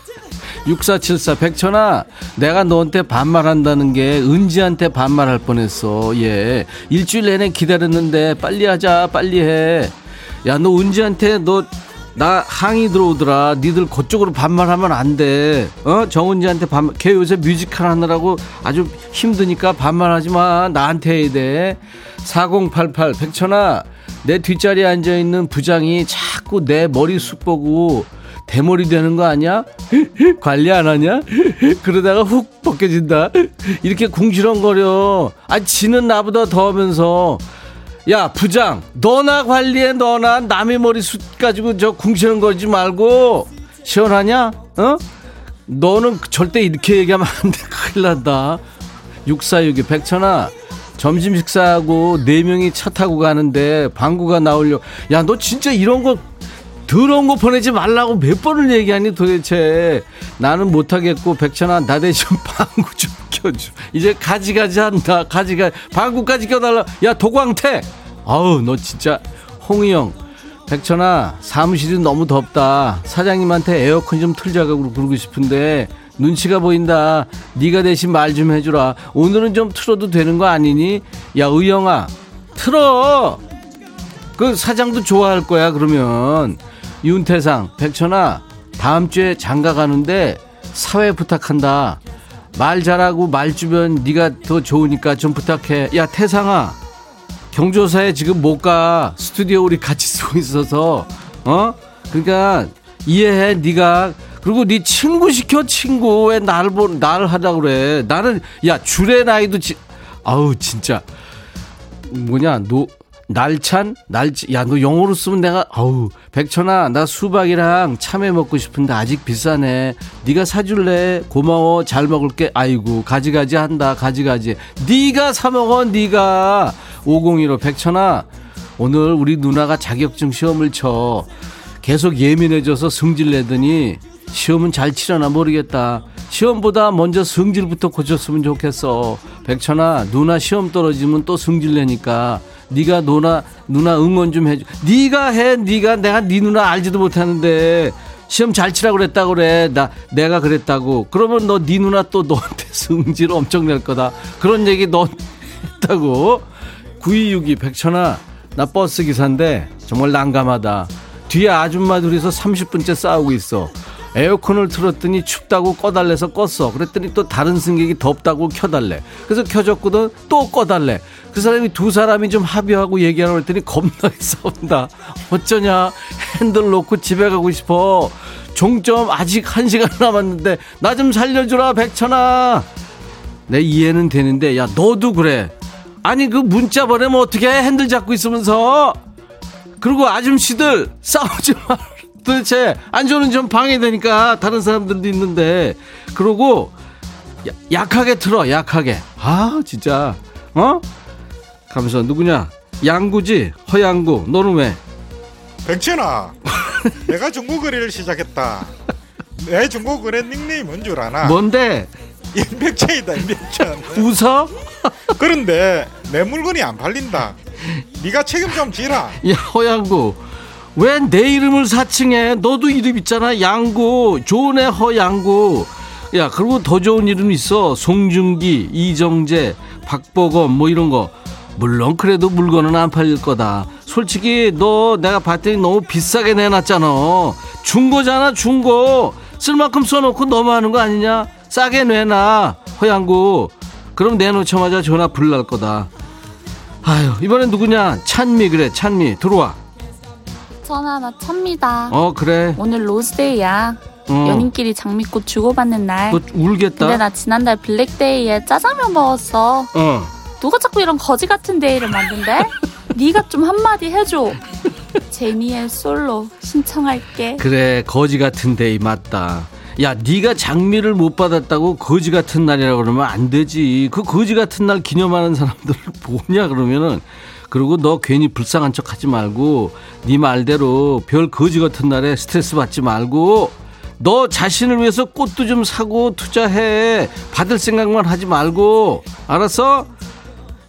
6474 백천아 내가 너한테 반말한다는 게 은지한테 반말할 뻔했어. 얘 일주일 내내 기다렸는데 빨리 하자. 빨리 해야 너 은지한테 너 나 항의 들어오더라 니들 그쪽으로 반말하면 안 돼 어 정은지한테 반말 걔 요새 뮤지컬 하느라고 아주 힘드니까 반말하지 마 나한테 해야 돼 4088 백천아 내 뒷자리에 앉아있는 부장이 자꾸 내 머리 숱 보고 대머리 되는 거 아니야? 관리 안 하냐? 그러다가 훅 벗겨진다. 이렇게 궁시렁거려. 아, 지는 나보다 더 하면서. 야, 부장, 너나 관리해, 너나. 남의 머리 숱 가지고 저 궁시렁 거리지 말고. 시원하냐? 어? 너는 절대 이렇게 얘기하면 안 돼. 큰일 난다. 6462 백천아. 점심 식사하고 네 명이 차 타고 가는데 방구가 나오려. 야, 너 진짜 이런 거 더러운 거 보내지 말라고 몇 번을 얘기하니 도대체? 나는 못하겠고 백천아 나 대신 방구 좀 켜줘. 이제 가지가지 한다. 가지가 방구까지 껴달라. 야 도광태! 아우 너 진짜 홍희영 백천아 사무실이 너무 덥다. 사장님한테 에어컨 좀 틀자고 그러고 싶은데 눈치가 보인다. 네가 대신 말 좀 해주라. 오늘은 좀 틀어도 되는 거 아니니? 야 의영아 틀어! 그 사장도 좋아할 거야 그러면 윤태상 백천아 다음 주에 장가 가는데 사회 부탁한다. 말 잘하고 말 주변 네가 더 좋으니까 좀 부탁해. 야 태상아 경조사에 지금 못 가. 스튜디오 우리 같이 쓰고 있어서 어? 그러니까 이해해 네가. 그리고 네 친구 시켜 친구. 왜 나를 보 나를 하자 그래? 나는 야 줄의 나이도 지, 아우 진짜. 뭐냐 노 날찬 날치 야너 영어로 쓰면 내가 아우 백천아 나 수박이랑 참외 먹고 싶은데 아직 비싸네. 네가 사줄래? 고마워. 잘 먹을게. 아이고 가지가지 한다 가지가지. 네가 사 먹어 네가. 5015 백천아 오늘 우리 누나가 자격증 시험을 쳐. 계속 예민해져서 성질 내더니 시험은 잘 치려나 모르겠다. 시험보다 먼저 성질부터 고쳤으면 좋겠어. 백천아 누나 시험 떨어지면 또 성질 내니까 네가 누나 누나 응원 좀 해줘. 네가 해. 네가 내가 네 누나 알지도 못하는데 시험 잘 치라고 그랬다고 그래. 나 내가 그랬다고. 그러면 너 네 누나 또 너한테 승질 엄청 낼 거다. 그런 얘기 너 했다고. 9262 백천아 나 버스 기사인데 정말 난감하다. 뒤에 아줌마 둘이서 30분째 싸우고 있어. 에어컨을 틀었더니 춥다고 꺼달래서 껐어. 그랬더니 또 다른 승객이 덥다고 켜달래. 그래서 켜줬거든 또 꺼달래. 그 사람이 두 사람이 좀 합의하고 얘기하라고 했더니 겁나게 싸운다. 어쩌냐. 핸들 놓고 집에 가고 싶어. 종점 아직 한 시간 남았는데 나 좀 살려주라 백천아. 내 이해는 되는데 야 너도 그래. 아니 그 문자 보내면 어떻게 해? 핸들 잡고 있으면서 그리고 아줌씨들 싸우지 마 도대체 안전운전 방해되니까 다른 사람들도 있는데 그러고 야- 약하게 틀어 약하게. 아 진짜. 어? 가면서 누구냐? 양구지 허양구 너는 왜? 백천아 내가 중국어를 시작했다. 내 중국어의 닉네임이 뭔줄 아나? 뭔데? 임백천이다 임백천. 웃어? 그런데 내 물건이 안 팔린다. 네가 책임 좀 지라. 야 허양구 왜 내 이름을 사칭해? 너도 이름 있잖아 양구. 좋은 애 허양구. 야 그리고 더 좋은 이름 있어. 송중기 이정재 박보검 뭐 이런 거. 물론 그래도 물건은 안 팔릴 거다. 솔직히 너 내가 봤더니 너무 비싸게 내놨잖아. 중고잖아 중고. 쓸 만큼 써놓고 너무 하는 거 아니냐? 싸게 내놔 허양구. 그럼 내놓자마자 전화 불날 거다. 아유 이번엔 누구냐? 찬미 그래 찬미. 들어와 전화 나 찹니다. 어 그래 오늘 로즈데이야. 어. 연인끼리 장미꽃 주고받는 날. 너 울겠다 근데 나 지난달 블랙데이에 짜장면 먹었어. 어 누가 자꾸 이런 거지 같은 데이를 만든대? 네가 좀 한마디 해줘. 제니의 솔로 신청할게. 그래 거지 같은 데이 맞다 야 네가 장미를 못 받았다고 거지 같은 날이라 그러면 안 되지 그 거지 같은 날 기념하는 사람들을 뭐냐 그러면은 그리고 너 괜히 불쌍한 척 하지 말고 네 말대로 별 거지 같은 날에 스트레스 받지 말고 너 자신을 위해서 꽃도 좀 사고 투자해. 받을 생각만 하지 말고. 알았어?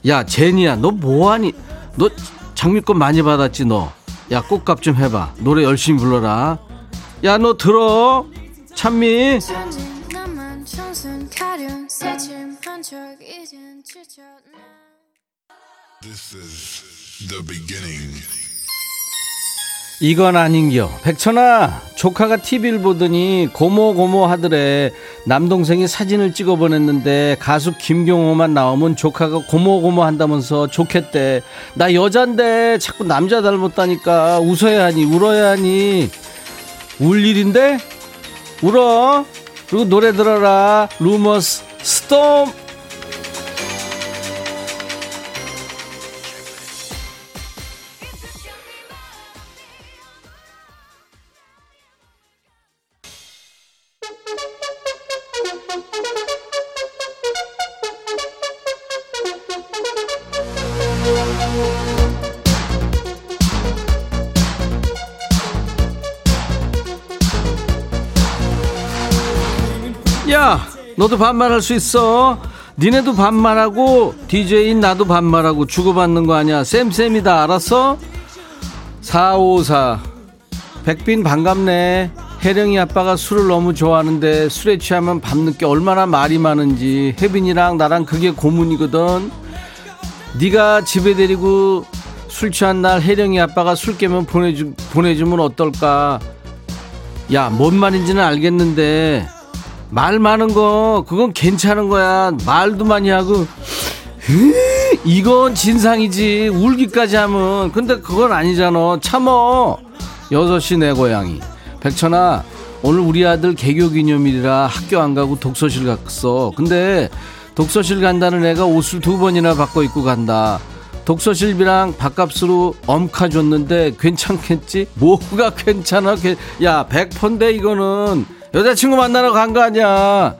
야 제니야 너 뭐하니? 너 장미꽃 많이 받았지 너? 야 꽃값 좀 해봐. 노래 열심히 불러라. 야 너 들어. 찬미 이건 아닌겨. 백천아 조카가 TV를 보더니 고모 고모 하더래. 남동생이 사진을 찍어 보냈는데 가수 김경호만 나오면 조카가 고모 고모 한다면서 좋겠대. 나 여잔데 자꾸 남자 닮았다니까 웃어야 하니 울어야 하니. 울 일인데? 울어. 그리고 노래 들어라. 루머스 스톰 너도 반말할 수 있어. 니네도 반말하고 DJ인 나도 반말하고 주고받는 거 아니야. 쌤쌤이다. 알았어? 454 백빈 반갑네. 혜령이 아빠가 술을 너무 좋아하는데 술에 취하면 밤늦게 얼마나 말이 많은지. 혜빈이랑 나랑 그게 고문이거든. 네가 집에 데리고 술 취한 날 혜령이 아빠가 술 깨면 보내주, 보내주면 어떨까? 야 뭔 말인지는 알겠는데 말 많은 거 그건 괜찮은 거야. 말도 많이 하고. 으, 이건 진상이지. 울기까지 하면. 근데 그건 아니잖아. 참어. 여섯 시 내 고양이. 백천아 오늘 우리 아들 개교 기념일이라 학교 안 가고 독서실 갔어. 근데 독서실 간다는 애가 옷을 두 번이나 바꿔 입고 간다. 독서실비랑 밥값으로 엄카 줬는데 괜찮겠지? 뭐가 괜찮아? 괜- 야, 백펀데 이거는 여자친구 만나러 간 거 아니야.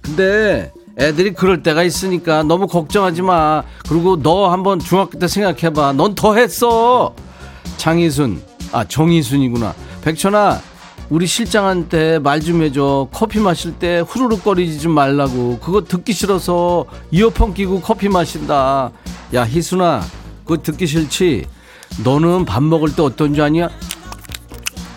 근데 애들이 그럴 때가 있으니까 너무 걱정하지 마. 그리고 너 한번 중학교 때 생각해봐. 넌 더 했어. 장희순, 아 정희순이구나. 백천아, 우리 실장한테 말 좀 해줘. 커피 마실 때 후루룩거리지 좀 말라고. 그거 듣기 싫어서 이어폰 끼고 커피 마신다. 야 희순아, 그거 듣기 싫지? 너는 밥 먹을 때 어떤 줄 아냐?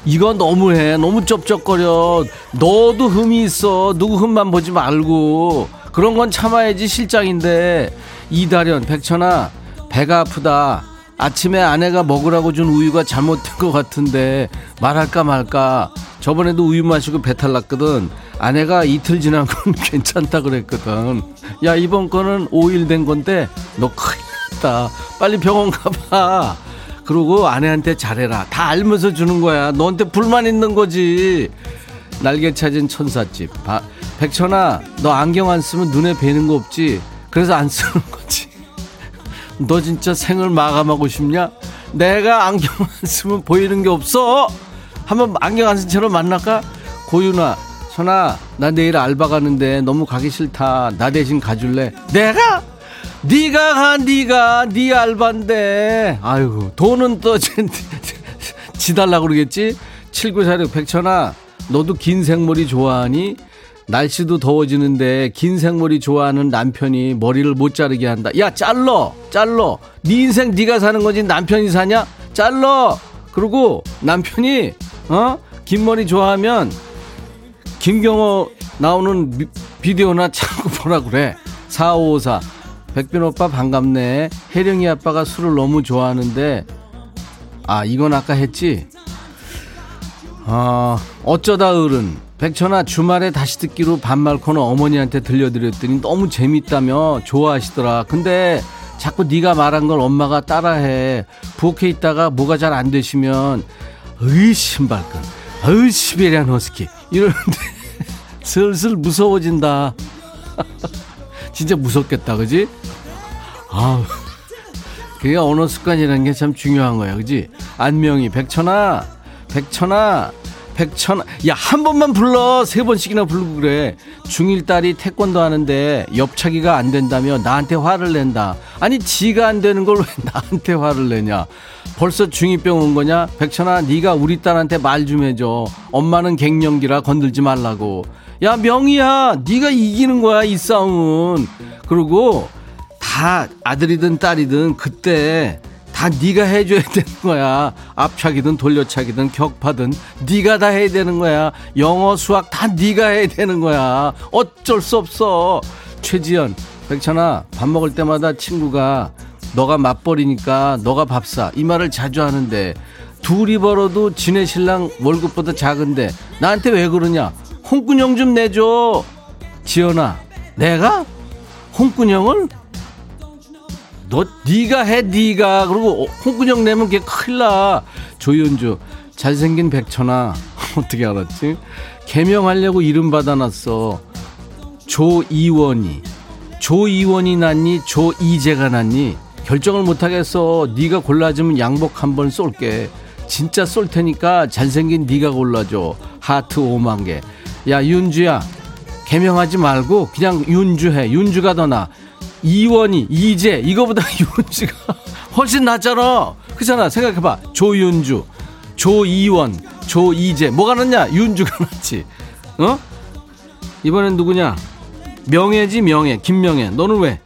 이거 너무해. 너무 쩝쩝거려. 너도 흠이 있어. 누구 흠만 보지 말고. 그런 건 참아야지 실장인데. 이다련, 백천아, 배가 아프다. 아침에 아내가 먹으라고 준 우유가 잘못된 것 같은데 말할까 말까. 저번에도 우유 마시고 배탈 났거든. 아내가 이틀 지난 건 괜찮다 그랬거든. 야, 이번 거는 5일 된 건데 너 큰일 났다. 빨리 병원 가봐. 그러고 아내한테 잘해라. 다 알면서 주는 거야. 너한테 불만 있는 거지. 날개 찾은 천사집. 바- 백천아, 너 안경 안 쓰면 눈에 뵈는 거 없지? 그래서 안 쓰는 거지. 너 진짜 생을 마감하고 싶냐? 내가 안경 안 쓰면 보이는 게 없어. 한번 안경 안 쓴 채로 만날까? 고윤아, 선아, 나 내일 알바 가는데 너무 가기 싫다. 나 대신 가줄래? 내가? 네가 가, 네가, 네 알바인데. 아유, 돈은 또 지달라고 그러겠지? 7946 백천아, 너도 긴 생머리 좋아하니? 날씨도 더워지는데 긴 생머리 좋아하는 남편이 머리를 못 자르게 한다. 야, 잘러! 잘러! 네 인생 네가 사는 거지 남편이 사냐? 잘러! 그리고 남편이 어? 긴 머리 좋아하면 김경호 나오는 미, 비디오나 참고 보라 그래. 4554 백빈 오빠 반갑네. 혜령이 아빠가 술을 너무 좋아하는데 아, 이건 아까 했지? 아, 어쩌다 어른. 백천아, 주말에 다시 듣기로 반말 코너 어머니한테 들려드렸더니 너무 재밌다며 좋아하시더라. 근데 자꾸 네가 말한 걸 엄마가 따라해. 부엌에 있다가 뭐가 잘 안 되시면, 으이, 신발끈. 으이, 시베리안 허스키. 이러는데 슬슬 무서워진다. 진짜 무섭겠다, 그지? 아 그게 언어 습관이라는 게 참 중요한 거야, 그지? 안명이, 백천아, 백천아, 백천아. 야, 한 번만 불러. 세 번씩이나 부르고 그래. 중1 딸이 태권도 하는데 옆차기가 안 된다며 나한테 화를 낸다. 아니, 지가 안 되는 걸 왜 나한테 화를 내냐. 벌써 중2병 온 거냐? 백천아, 네가 우리 딸한테 말 좀 해줘. 엄마는 갱년기라 건들지 말라고. 야, 명희야, 네가 이기는 거야, 이 싸움은. 그리고 다 아들이든 딸이든 그때 다 네가 해줘야 되는 거야. 앞차기든 돌려차기든 격파든 네가 다 해야 되는 거야. 영어 수학 다 네가 해야 되는 거야. 어쩔 수 없어. 최지연, 백천아 밥 먹을 때마다 친구가 너가 맞벌이니까 너가 밥 사. 이 말을 자주 하는데 둘이 벌어도 지네 신랑 월급보다 작은데 나한테 왜 그러냐? 홍군형 좀 내줘. 지연아, 내가? 홍군형을 너 네가 해 네가. 그리고 홍군형 내면 걔 큰일 나. 조연주 잘생긴 백천아. 어떻게 알았지? 개명하려고 이름 받아놨어. 조이원이. 조이원이 낫니? 조이재가 낫니? 결정을 못하겠어. 네가 골라주면 양복 한 번 쏠게. 진짜 쏠 테니까 잘생긴 네가 골라줘. 하트 5만 개 야 윤주야 개명하지 말고 그냥 윤주해 윤주가 더 나아 이원희, 이재 이거보다 윤주가 훨씬 낫잖아. 그잖아. 생각해봐. 조윤주, 조이원, 조이재 뭐가 낫냐? 윤주가 낫지. 어? 이번엔 누구냐? 명예지 명예. 김명예. 너는 왜?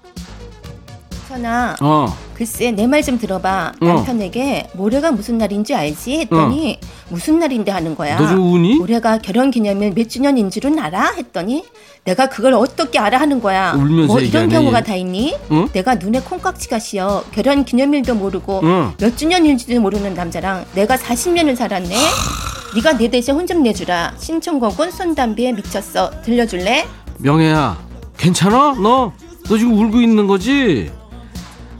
천아. 어. 글쎄 내 말 좀 들어봐. 어. 남편에게 모레가 무슨 날인지 알지? 했더니 무슨 날인데 하는 거야. 너좀 우니? 올해가 결혼 기념일 몇 주년인 줄은 알아? 했더니 내가 그걸 어떻게 알아 하는 거야. 울면서 뭐 이런 얘기하니? 경우가 다 있니? 응? 내가 눈에 콩깍지가 씌어 결혼 기념일도 모르고 응. 몇 주년인지도 모르는 남자랑 내가 40년을 살았네. 네가 내 대신 혼 좀 내주라. 신청곡은 손담비에 미쳤어. 들려줄래? 명예야. 괜찮아? 너? 너 지금 울고 있는 거지?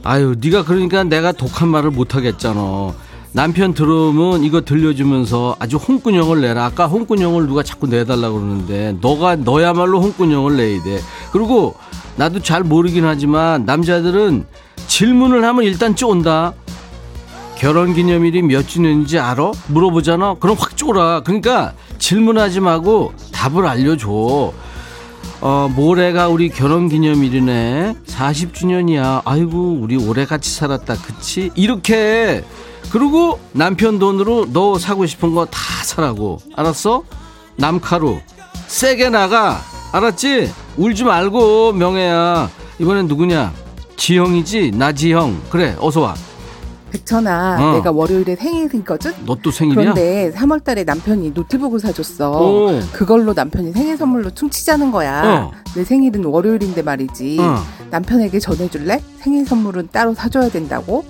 아유, 네가 그러니까 내가 독한 말을 못 하겠잖아. 남편 들어오면 이거 들려주면서 아주 홍군형을 내라. 아까 홍군형을 누가 자꾸 내달라 그러는데 너가 너야말로 홍군형을 내야 돼. 그리고 나도 잘 모르긴 하지만 남자들은 질문을 하면 일단 쫀다. 결혼 기념일이 몇 주년인지 알아? 물어보잖아. 그럼 확 쫄아. 그러니까 질문하지 말고 답을 알려줘. 어, 모레가 우리 결혼 기념일이네. 40주년이야. 아이고, 우리 오래 같이 살았다. 그치? 이렇게. 그리고 남편 돈으로 너 사고 싶은 거 다 사라고. 알았어? 남카루. 세게 나가. 알았지? 울지 말고, 명예야. 이번엔 누구냐? 지형이지? 나지형. 그래, 어서와. 백천아, 어. 내가 월요일에 생일이거든? 너 또 생일이야? 그런데 3월달에 남편이 노트북을 사줬어. 오. 그걸로 남편이 생일 선물로 퉁치자는 거야. 어. 내 생일은 월요일인데 말이지. 어. 남편에게 전해줄래? 생일 선물은 따로 사줘야 된다고?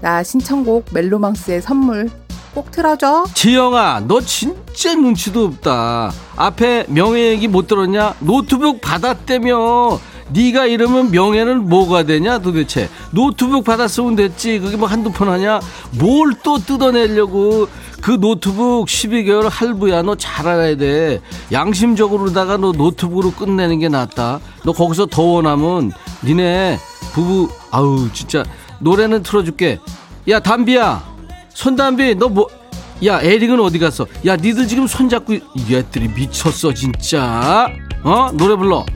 나 신청곡 멜로망스의 선물 꼭 틀어줘. 지영아, 너 진짜 눈치도 없다. 앞에 명예 얘기 못 들었냐? 노트북 받았다며. 네가 이러면 명예는 뭐가 되냐 도대체? 노트북 받았으면 됐지. 그게 뭐 한두 푼 하냐? 뭘 또 뜯어내려고 그 노트북 12개월 할부야. 너 잘 알아야 돼. 양심적으로다가 너 노트북으로 끝내는 게 낫다. 너 거기서 더 원하면 니네 부부 아우 진짜 노래는 틀어줄게. 야 담비야. 손담비 너 뭐 야 에릭은 어디 갔어? 야 니들 지금 손잡고 있- 얘들이 미쳤어 진짜. 어? 노래 불러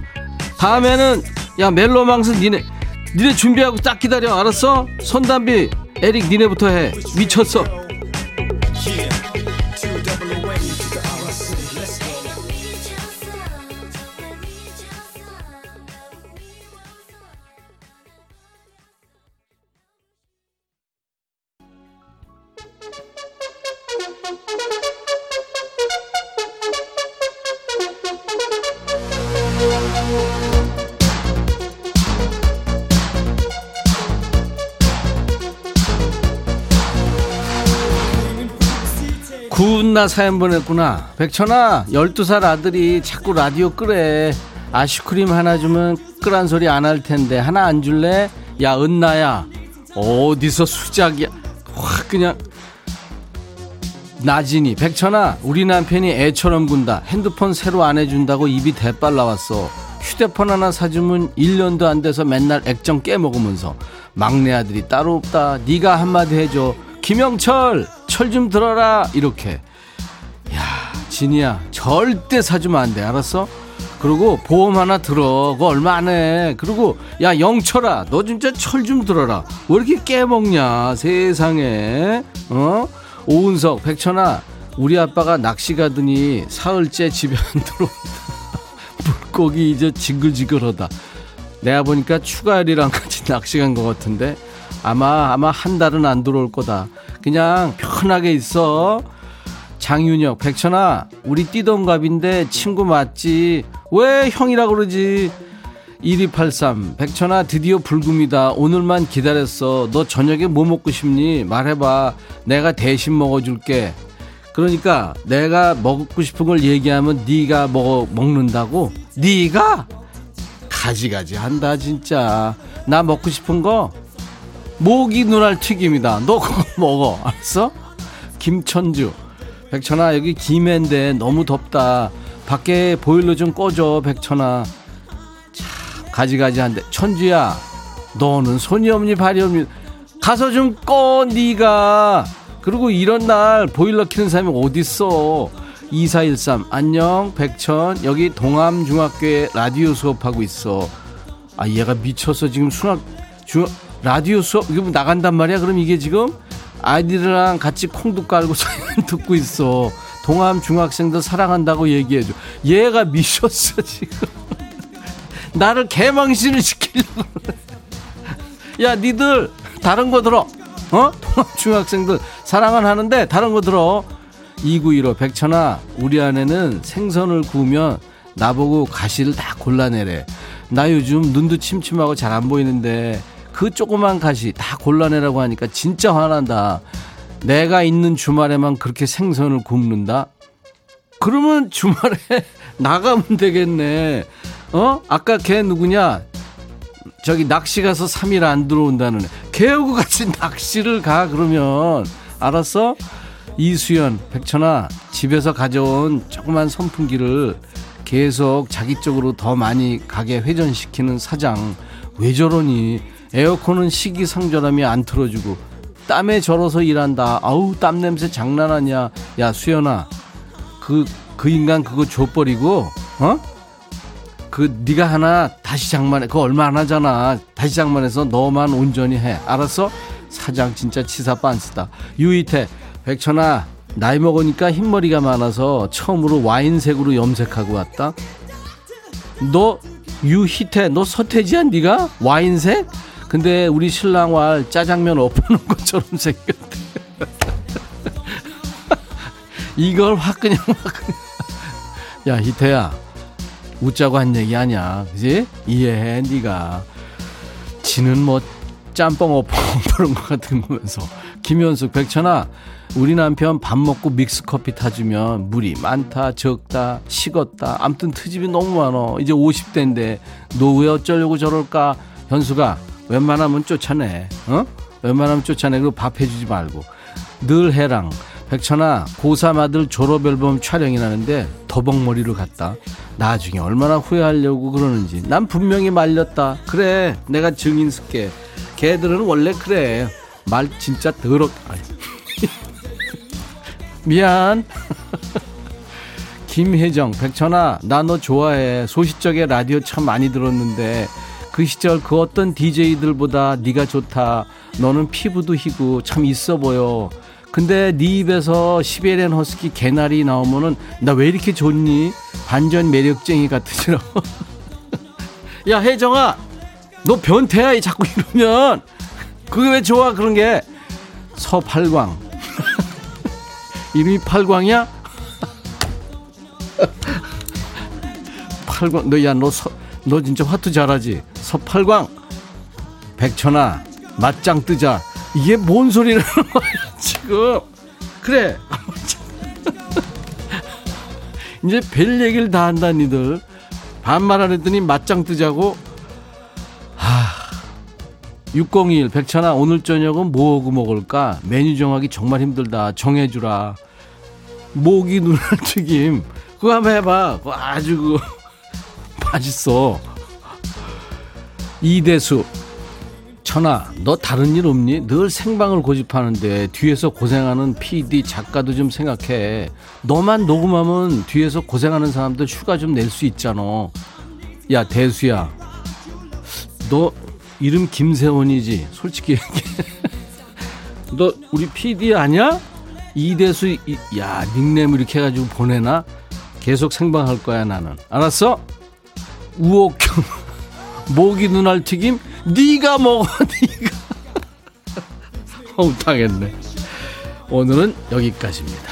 다음에는 야 멜로망스 니네 니네 준비하고 딱 기다려 알았어? 손담비 에릭 니네부터 해. 미쳤어 구운나 사연 보냈구나. 백천아 12살 아들이 자꾸 라디오 끄래. 아이스크림 하나 주면 끄란 소리 안 할 텐데 하나 안 줄래? 야 은나야. 어디서 수작이야? 확 그냥. 나진이 백천아 우리 남편이 애처럼 군다. 핸드폰 새로 안 해준다고 입이 대빨 나왔어. 휴대폰 하나 사주면 1년도 안 돼서 맨날 액정 깨먹으면서. 막내 아들이 따로 없다. 네가 한마디 해줘. 김영철 철 좀 들어라. 이렇게. 야 진이야. 절대 사주면 안 돼. 알았어? 그리고 보험 하나 들어. 그거 얼마 안 해. 그리고 야 영철아 너 진짜 철 좀 들어라. 왜 이렇게 깨먹냐 세상에. 어? 오은석 백천아 우리 아빠가 낚시 가더니 사흘째 집에 안 들어온다. 물고기 이제 징글징글하다. 내가 보니까 추가열이랑 같이 낚시 간 것 같은데 아마 아마 한 달은 안 들어올 거다. 그냥 편하게 있어 장윤혁 백천아 우리 띠동갑인데 친구 맞지? 왜 형이라 그러지? 1283 백천아 드디어 불금이다. 오늘만 기다렸어. 너 저녁에 뭐 먹고 싶니? 말해봐. 내가 대신 먹어줄게. 그러니까 내가 먹고 싶은 걸 얘기하면 네가 먹어 먹는다고? 네가? 가지가지 한다 진짜. 나 먹고 싶은 거? 모기 눈알 튀김이다. 너 그거 먹어. 알았어? 김천주 백천아 여기 김해인데 너무 덥다. 밖에 보일러 좀 꺼줘 백천아. 참 가지가지한데. 천주야 너는 손이 없니 발이 없니? 가서 좀 꺼 네가. 그리고 이런 날 보일러 키는 사람이 어딨어? 2413 안녕 백천. 여기 동암중학교에 라디오 수업하고 있어. 아 얘가 미쳐서 지금 수학 중 라디오 수업 이거 뭐 나간단 말이야? 그럼 이게 지금 아이들이랑 같이 콩도 깔고 사연 듣고 있어. 동암 중학생들 사랑한다고 얘기해줘. 얘가 미쳤어 지금. 나를 개망신을 시키려고 야 니들 다른 거 들어. 어? 동암 중학생들 사랑은 하는데 다른 거 들어. 2915 백천아 우리 아내는 생선을 구우면 나보고 가시를 다 골라내래. 나 요즘 눈도 침침하고 잘 안 보이는데 그 조그만 가시 다 골라내라고 하니까 진짜 화난다. 내가 있는 주말에만 그렇게 생선을 굽는다? 그러면 주말에 나가면 되겠네. 어? 아까 걔 누구냐? 저기 낚시 가서 3일 안 들어온다는 애. 걔하고 같이 낚시를 가 그러면. 알았어? 이수연 백천아 집에서 가져온 조그만 선풍기를 계속 자기 쪽으로 더 많이 가게 회전시키는 사장. 왜 저러니 에어컨은 시기상절함이 안 틀어주고 땀에 절어서 일한다. 아우 땀 냄새 장난 아니야 야 수연아 그그 인간 그거 줘버리고 어? 그 네가 하나 다시 장만해. 그거 얼마 안 하잖아. 다시 장만해서 너만 온전히 해. 알았어? 사장 진짜 치사 빤스다. 유이태 백천아 나이 먹으니까 흰머리가 많아서 처음으로 와인색으로 염색하고 왔다. 너 유희태 너 서태지야 네가? 와인색? 근데 우리 신랑 왈 짜장면 엎어놓은 것처럼 생겼대. 이걸 확 그냥 확 그냥 야 희태야. 웃자고 한 얘기 아니야. 그지? 이해해 네가. 지는 뭐 짬뽕 엎어놓은 것 같은 거면서. 김현숙 백천아 우리 남편 밥 먹고 믹스커피 타주면 물이 많다 적다 식었다. 암튼 트집이 너무 많어. 이제 50대인데 너왜 어쩌려고 저럴까? 현수가 웬만하면 쫓아내 어? 웬만하면 쫓아내. 그리고 밥 해주지 말고. 늘 해랑. 백천아 고3 아들 졸업앨범 촬영이 나는데 더벅머리로 갔다. 나중에 얼마나 후회하려고 그러는지. 난 분명히 말렸다. 그래 내가 증인 쓸게 걔들은 원래 그래. 말 진짜 더럽. 미안. 김혜정 백천아 나 너 좋아해. 소시적에 라디오 참 많이 들었는데 그 시절 그 어떤 DJ들보다 네가 좋다. 너는 피부도 희고 참 있어 보여. 근데 네 입에서 시베리안 허스키 개나리 나오면은 나 왜 이렇게 좋니? 반전 매력쟁이 같으시라고. 야 혜정아 너 변태야 이 자꾸 이러면. 그게 왜 좋아 그런 게? 서팔광. 이름이 팔광이야? 팔광 너야너너 진짜 화투 잘하지 서팔광 백천아 맞짱 뜨자. 이게 뭔 소리라는 거야 지금? 그래. 이제 별 얘기를 다 한다 니들. 반말 안 했더니 맞짱 뜨자고. 하 601 백천아 오늘 저녁은 뭐 하고 먹을까? 메뉴 정하기 정말 힘들다. 정해주라. 모기 눈알 튀김. 그거 한번 해봐. 아주 그 맛있어 이대수 천아 너 다른 일 없니? 늘 생방을 고집하는데 뒤에서 고생하는 PD 작가도 좀 생각해 너만 녹음하면 뒤에서 고생하는 사람들 휴가 좀 낼 수 있잖아 야 대수야 너 이름 김세원이지 솔직히 너 우리 PD 아니야? 이대수 이, 야 닉네임 이렇게 해가지고 보내나? 계속 생방할 거야 나는 알았어? 우옥형 모기 눈알 튀김? 네가 먹어 네가. 어우 당했네. 오늘은 여기까지입니다.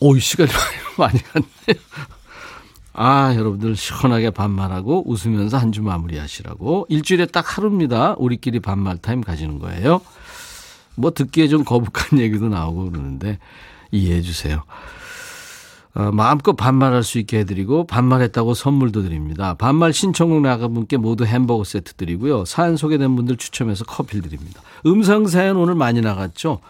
오이 시간이 많이 갔네요 아 여러분들 시원하게 반말하고 웃으면서 한 주 마무리하시라고 일주일에 딱 하루입니다. 우리끼리 반말 타임 가지는 거예요. 뭐 듣기에 좀 거북한 얘기도 나오고 그러는데 이해해 주세요 어, 마음껏 반말할 수 있게 해드리고 반말했다고 선물도 드립니다. 반말 신청곡 나간 분께 모두 햄버거 세트 드리고요. 사연 소개된 분들 추첨해서 커피를 드립니다. 음성 사연 오늘 많이 나갔죠.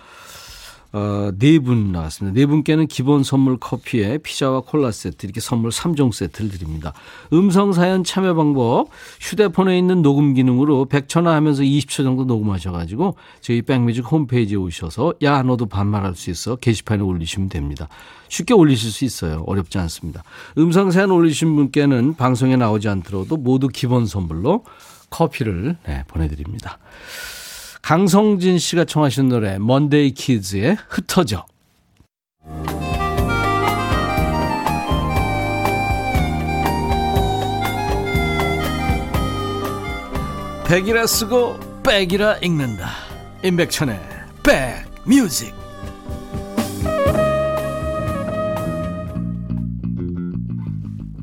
어, 네분 나왔습니다. 네 분께는 기본 선물 커피에 피자와 콜라 세트 이렇게 선물 3종 세트를 드립니다. 음성 사연 참여 방법 휴대폰에 있는 녹음 기능으로 100초나 하면서 20초 정도 녹음하셔 가지고 저희 백뮤직 홈페이지에 오셔서 야 너도 반말할 수 있어 게시판에 올리시면 됩니다. 쉽게 올리실 수 있어요. 어렵지 않습니다. 음성 사연 올리신 분께는 방송에 나오지 않더라도 모두 기본 선물로 커피를 네, 보내드립니다. 강성진 씨가 청하신 노래 먼데이 키즈의 흩어져. 백이라 쓰고 백이라 읽는다. 임백천의 백뮤직.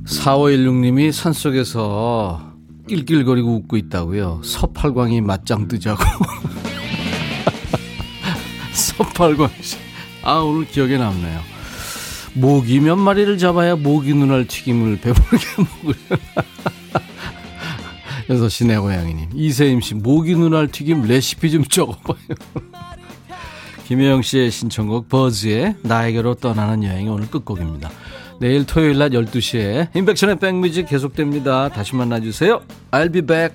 4516님이 산속에서 낄낄거리고 웃고 있다고요. 서팔광이 맞짱 뜨자고. 서팔광 씨. 아, 오늘 기억에 남네요. 모기 몇 마리를 잡아야 모기 눈알 튀김을 배부르게 먹으려. 여섯 시내 고양이님. 이세임 씨, 모기 눈알 튀김 레시피 좀 적어봐요. 김혜영 씨의 신청곡 버즈의 나에게로 떠나는 여행이 오늘 끝곡입니다. 내일 토요일 낮 12시에 인백션의 백뮤직 계속됩니다. 다시 만나주세요. I'll be back.